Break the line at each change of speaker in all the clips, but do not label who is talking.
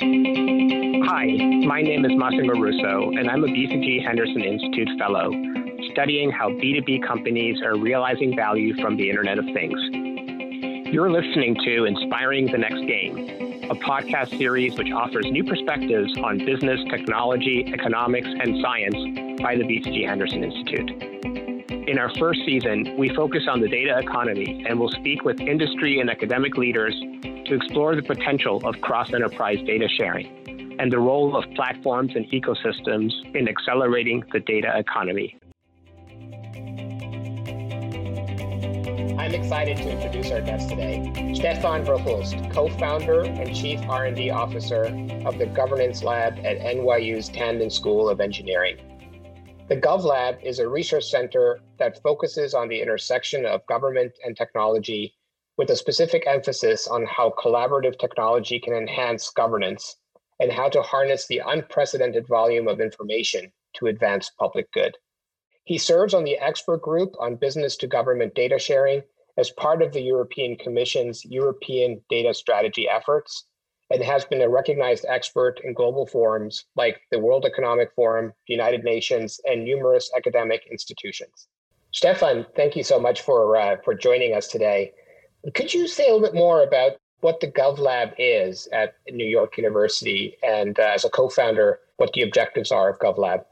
Hi, my name is Massimo Russo, and I'm a BCG Henderson Institute Fellow, studying how B2B companies are realizing value from the Internet of Things. You're listening to Inspiring the Next Game, a podcast series which offers new perspectives on business, technology, economics, and science by the BCG Henderson Institute. In our first season, we focus on the data economy and will speak with industry and academic leaders to explore the potential of cross enterprise data sharing and the role of platforms and ecosystems in accelerating the data economy. I'm excited to introduce our guest today, Stefan Verhulst, co-founder and chief R&D officer of the Governance Lab at NYU's Tandon School of Engineering. The GovLab is a research center that focuses on the intersection of government and technology with a specific emphasis on how collaborative technology can enhance governance and how to harness the unprecedented volume of information to advance public good. He serves on the expert group on business to government data sharing as part of the European Commission's European data strategy efforts and has been a recognized expert in global forums like the World Economic Forum, the United Nations, and numerous academic institutions. Stefan, thank you so much for, uh, for joining us today. Could you say a little bit more about what the GovLab is at New York University and uh, as a co-founder, what the objectives are of GovLab?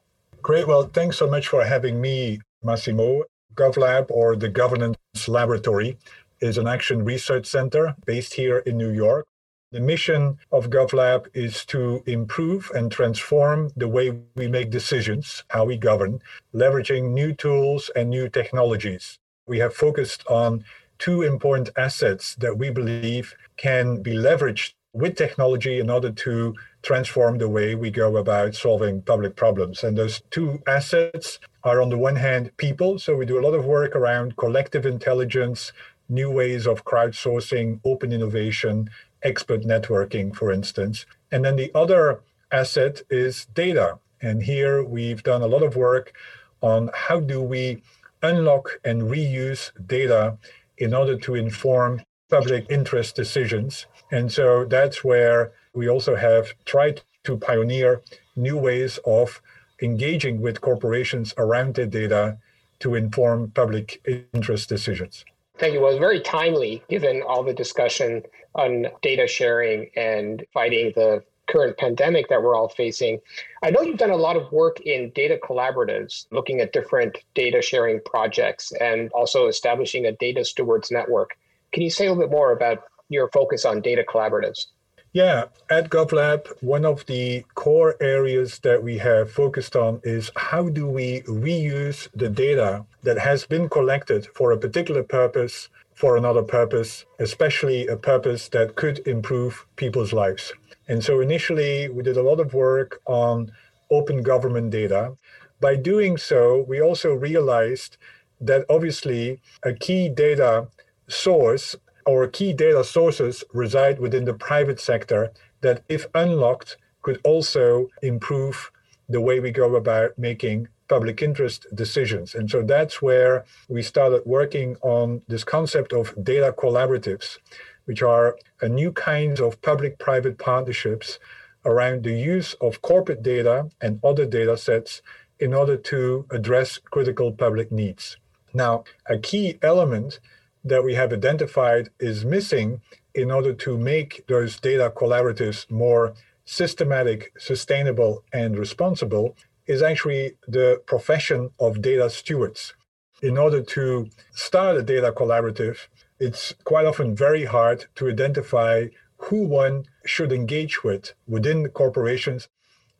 Great. Well, thanks so much for having me, Massimo. GovLab or the Governance Laboratory is an action research center based here in New York. The mission of GovLab is to improve and transform the way we make decisions, how we govern, leveraging new tools and new technologies. We have focused on two important assets that we believe can be leveraged with technology in order to transform the way we go about solving public problems. And those two assets are, on the one hand, people. So we do a lot of work around collective intelligence, new ways of crowdsourcing, open innovation, expert networking, for instance. And then the other asset is data. And here we've done a lot of work on how do we unlock and reuse data in order to inform public interest decisions. And so that's where we also have tried to pioneer new ways of engaging with corporations around their data to inform public interest decisions.
Thank you. Well, it's very timely given all the discussion on data sharing and fighting the current pandemic that we're all facing. I know you've done a lot of work in data collaboratives, looking at different data sharing projects and also establishing a data stewards network. Can you say a little bit more about your focus on data collaboratives?
Yeah, at GovLab, one of the core areas that we have focused on is how do we reuse the data that has been collected for a particular purpose for another purpose, especially a purpose that could improve people's lives. And so initially, we did a lot of work on open government data. By doing so, we also realized that obviously a key data source or key data sources reside within the private sector that, if unlocked, could also improve the way we go about making public interest decisions. And so that's where we started working on this concept of data collaboratives which are a new kinds of public-private partnerships around the use of corporate data and other data sets in order to address critical public needs. Now, a key element that we have identified is missing in order to make those data collaboratives more systematic, sustainable, and responsible is actually the profession of data stewards. In order to start a data collaborative, it's quite often very hard to identify who one should engage with within the corporations.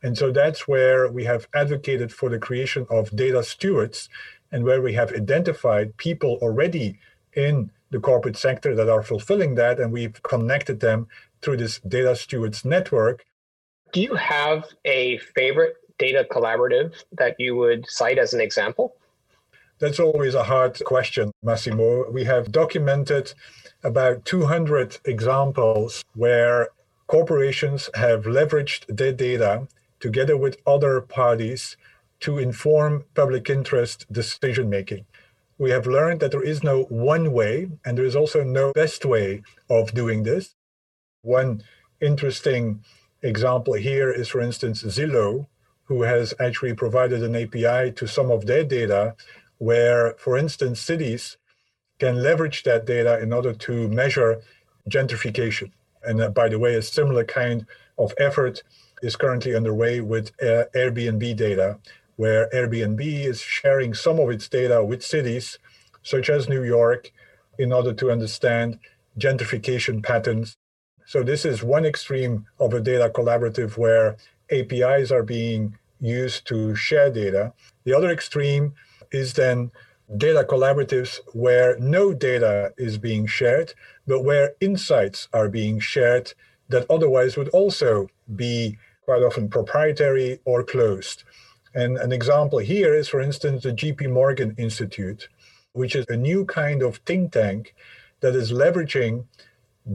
And so that's where we have advocated for the creation of data stewards and where we have identified people already in the corporate sector that are fulfilling that. And we've connected them through this data stewards network.
Do you have a favorite data collaborative that you would cite as an example?
That's always a hard question, Massimo. We have documented about 200 examples where corporations have leveraged their data together with other parties to inform public interest decision making. We have learned that there is no one way, and there is also no best way of doing this. One interesting example here is, for instance, Zillow, who has actually provided an API to some of their data where, for instance, cities can leverage that data in order to measure gentrification. And uh, by the way, a similar kind of effort is currently underway with uh, Airbnb data, where Airbnb is sharing some of its data with cities, such as New York, in order to understand gentrification patterns. So, this is one extreme of a data collaborative where APIs are being used to share data. The other extreme is then data collaboratives where no data is being shared, but where insights are being shared that otherwise would also be quite often proprietary or closed. And an example here is, for instance, the JP Morgan Institute, which is a new kind of think tank that is leveraging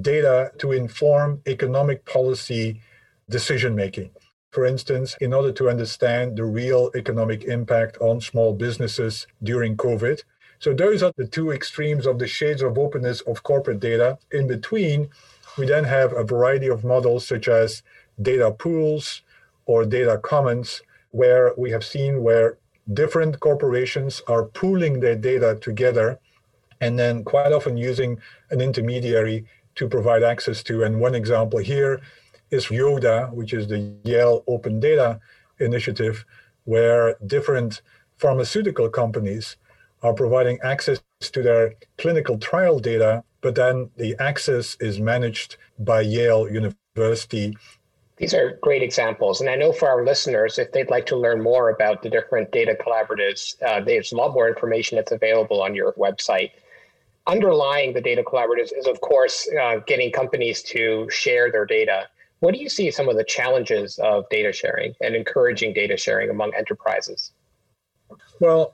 data to inform economic policy decision making. For instance, in order to understand the real economic impact on small businesses during COVID. So, those are the two extremes of the shades of openness of corporate data. In between, we then have a variety of models such as data pools or data commons, where we have seen where different corporations are pooling their data together and then quite often using an intermediary to provide access to. And one example here is YODA, which is the Yale Open Data Initiative, where different pharmaceutical companies are providing access to their clinical trial data, but then the access is managed by Yale University
these are great examples. And I know for our listeners, if they'd like to learn more about the different data collaboratives, uh, there's a lot more information that's available on your website. Underlying the data collaboratives is, of course, uh, getting companies to share their data. What do you see some of the challenges of data sharing and encouraging data sharing among enterprises?
Well,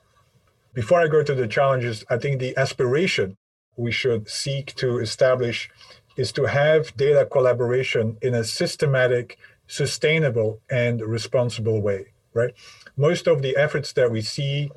before I go to the challenges, I think the aspiration we should seek to establish is to have data collaboration in a systematic, sustainable, and responsible way, right? Most of the efforts that we see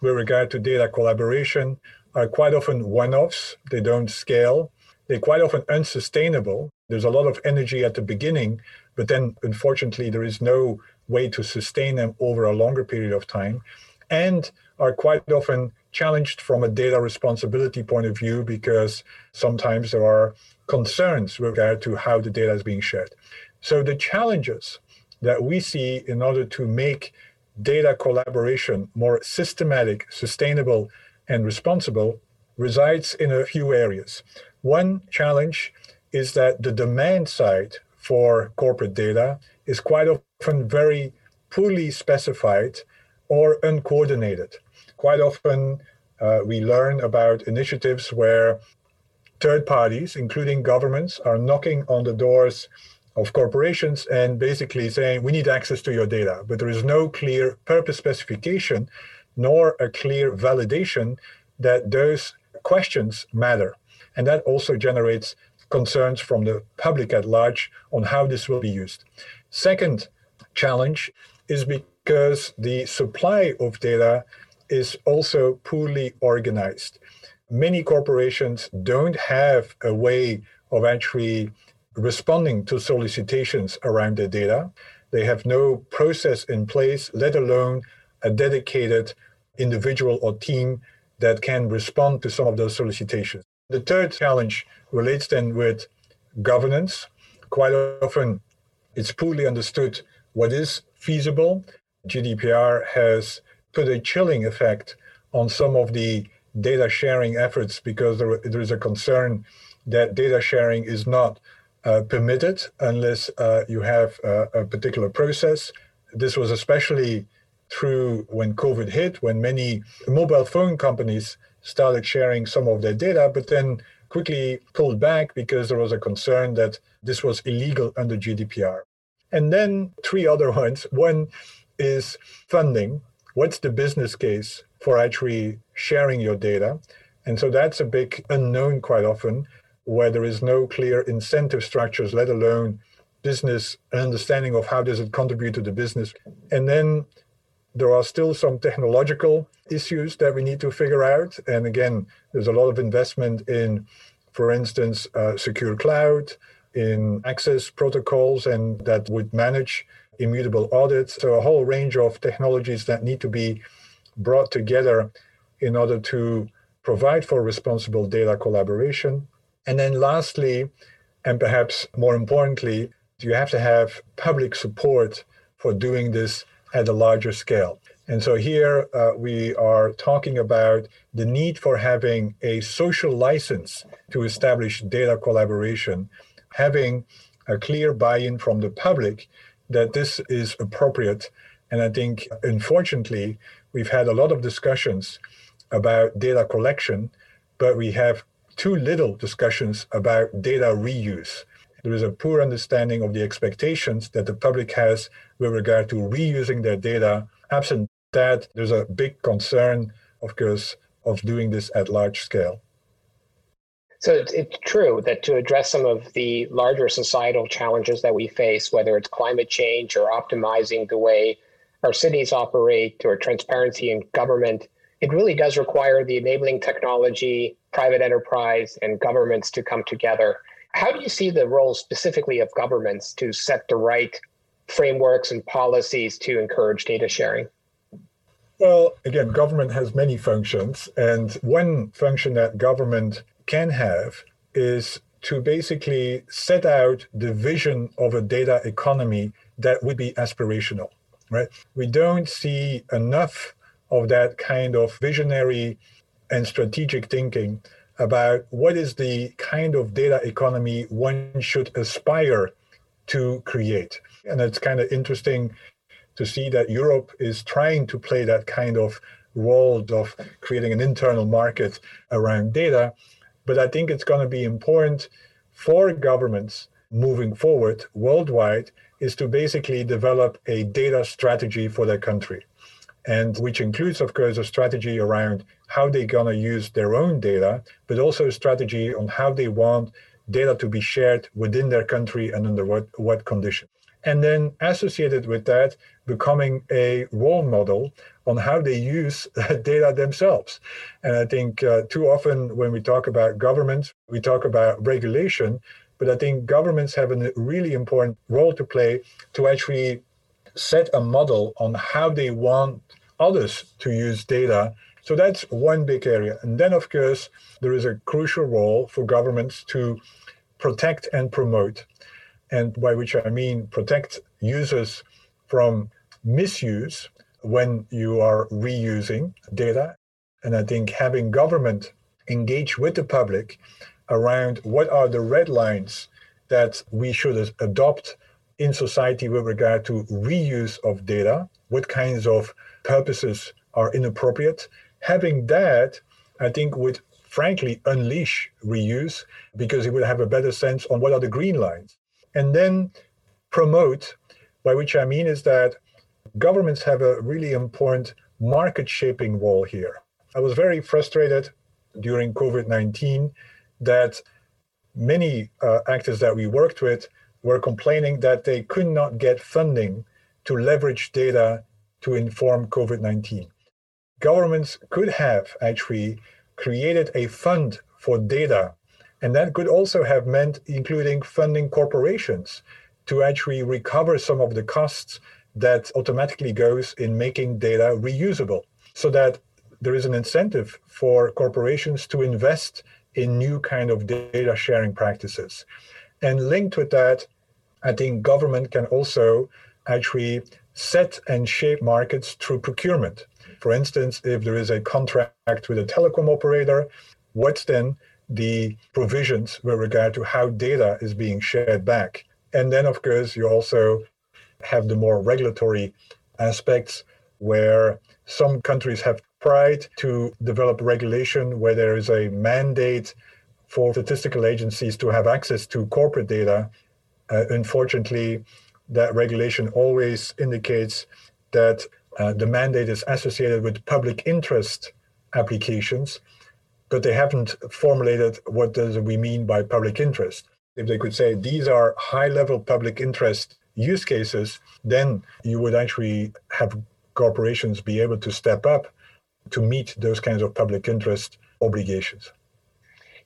with regard to data collaboration are quite often one offs, they don't scale, they're quite often unsustainable. There's a lot of energy at the beginning, but then unfortunately, there is no way to sustain them over a longer period of time, and are quite often challenged from a data responsibility point of view because sometimes there are concerns with regard to how the data is being shared. So the challenges that we see in order to make data collaboration more systematic, sustainable, and responsible resides in a few areas. One challenge is that the demand side for corporate data is quite often very poorly specified or uncoordinated. Quite often, uh, we learn about initiatives where third parties, including governments, are knocking on the doors of corporations and basically saying, we need access to your data. But there is no clear purpose specification nor a clear validation that those questions matter. And that also generates concerns from the public at large on how this will be used. Second challenge is because the supply of data is also poorly organized many corporations don't have a way of actually responding to solicitations around their data. They have no process in place, let alone a dedicated individual or team that can respond to some of those solicitations. The third challenge relates then with governance. Quite often, it's poorly understood what is feasible. GDPR has put a chilling effect on some of the data sharing efforts because there, there is a concern that data sharing is not uh, permitted unless uh, you have uh, a particular process. This was especially true when COVID hit, when many mobile phone companies started sharing some of their data, but then quickly pulled back because there was a concern that this was illegal under GDPR. And then three other ones. One is funding. What's the business case for actually sharing your data. And so that's a big unknown quite often, where there is no clear incentive structures, let alone business understanding of how does it contribute to the business. And then there are still some technological issues that we need to figure out. And again, there's a lot of investment in, for instance, uh, secure cloud, in access protocols and that would manage immutable audits. So, a whole range of technologies that need to be brought together in order to provide for responsible data collaboration. And then, lastly, and perhaps more importantly, you have to have public support for doing this at a larger scale. And so here uh, we are talking about the need for having a social license to establish data collaboration, having a clear buy in from the public that this is appropriate. And I think, unfortunately, we've had a lot of discussions about data collection, but we have too little discussions about data reuse. There is a poor understanding of the expectations that the public has with regard to reusing their data. Absent that, there's a big concern, of course, of doing this at large scale.
So it's, true that to address some of the larger societal challenges that we face, whether it's climate change or optimizing the way our cities operate or transparency in government, it really does require the enabling technology, private enterprise, and governments to come together. How do you see the role specifically of governments to set the right frameworks and policies to encourage data sharing?
Well, again, government has many functions, and one function that government can have is to basically set out the vision of a data economy that would be aspirational, right? We don't see enough of that kind of visionary and strategic thinking about what is the kind of data economy one should aspire to create. And it's kind of interesting to see that Europe is trying to play that kind of role of creating an internal market around data. But I think it's going to be important for governments moving forward worldwide is to basically develop a data strategy for their country. And which includes, of course, a strategy around how they're going to use their own data, but also a strategy on how they want data to be shared within their country and under what, what condition. And then associated with that, becoming a role model on how they use data themselves. And I think uh, too often when we talk about government, we talk about regulation, but I think governments have a really important role to play to actually set a model on how they want others to use data. So that's one big area. And then, of course, there is a crucial role for governments to protect and promote. And by which I mean protect users from misuse when you are reusing data. And I think having government engage with the public around what are the red lines that we should adopt in society with regard to reuse of data, what kinds of purposes are inappropriate. Having that, I think, would frankly unleash reuse because it would have a better sense on what are the green lines. And then promote, by which I mean is that governments have a really important market shaping role here. I was very frustrated during COVID 19 that many uh, actors that we worked with were complaining that they could not get funding to leverage data to inform COVID 19. Governments could have actually created a fund for data, and that could also have meant including funding corporations to actually recover some of the costs that automatically goes in making data reusable so that there is an incentive for corporations to invest in new kind of data sharing practices. And linked with that i think government can also actually set and shape markets through procurement. For instance if there is a contract with a telecom operator what's then the provisions with regard to how data is being shared back? And then of course you also have the more regulatory aspects where some countries have tried to develop regulation where there is a mandate for statistical agencies to have access to corporate data. Uh, unfortunately, that regulation always indicates that uh, the mandate is associated with public interest applications, but they haven't formulated what does we mean by public interest. If they could say these are high level public interest use cases, then you would actually have corporations be able to step up to meet those kinds of public interest obligations.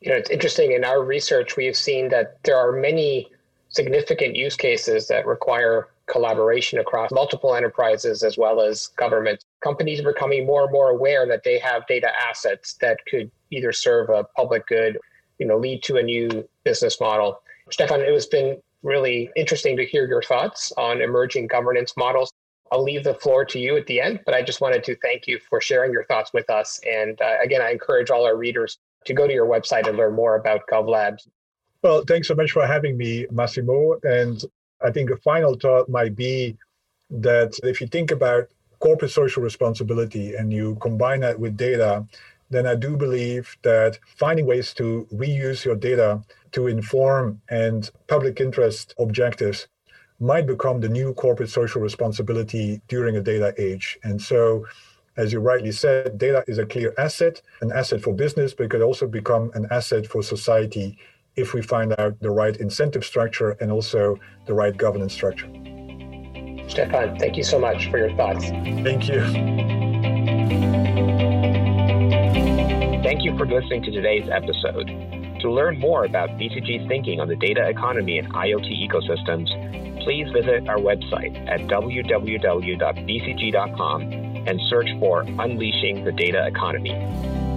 You know, it's interesting. In our research, we have seen that there are many significant use cases that require collaboration across multiple enterprises as well as governments. Companies are becoming more and more aware that they have data assets that could either serve a public good, you know, lead to a new business model. Stefan, it has been really interesting to hear your thoughts on emerging governance models. I'll leave the floor to you at the end, but I just wanted to thank you for sharing your thoughts with us. And uh, again, I encourage all our readers to go to your website and learn more about GovLabs.
Well, thanks so much for having me, Massimo. And I think a final thought might be that if you think about corporate social responsibility and you combine that with data, then I do believe that finding ways to reuse your data to inform and public interest objectives might become the new corporate social responsibility during a data age. And so, as you rightly said, data is a clear asset, an asset for business, but it could also become an asset for society if we find out the right incentive structure and also the right governance structure.
Stefan, thank you so much for your thoughts.
Thank you.
Thank you for listening to today's episode. To learn more about BCG's thinking on the data economy and IoT ecosystems, please visit our website at www.bcg.com and search for Unleashing the Data Economy.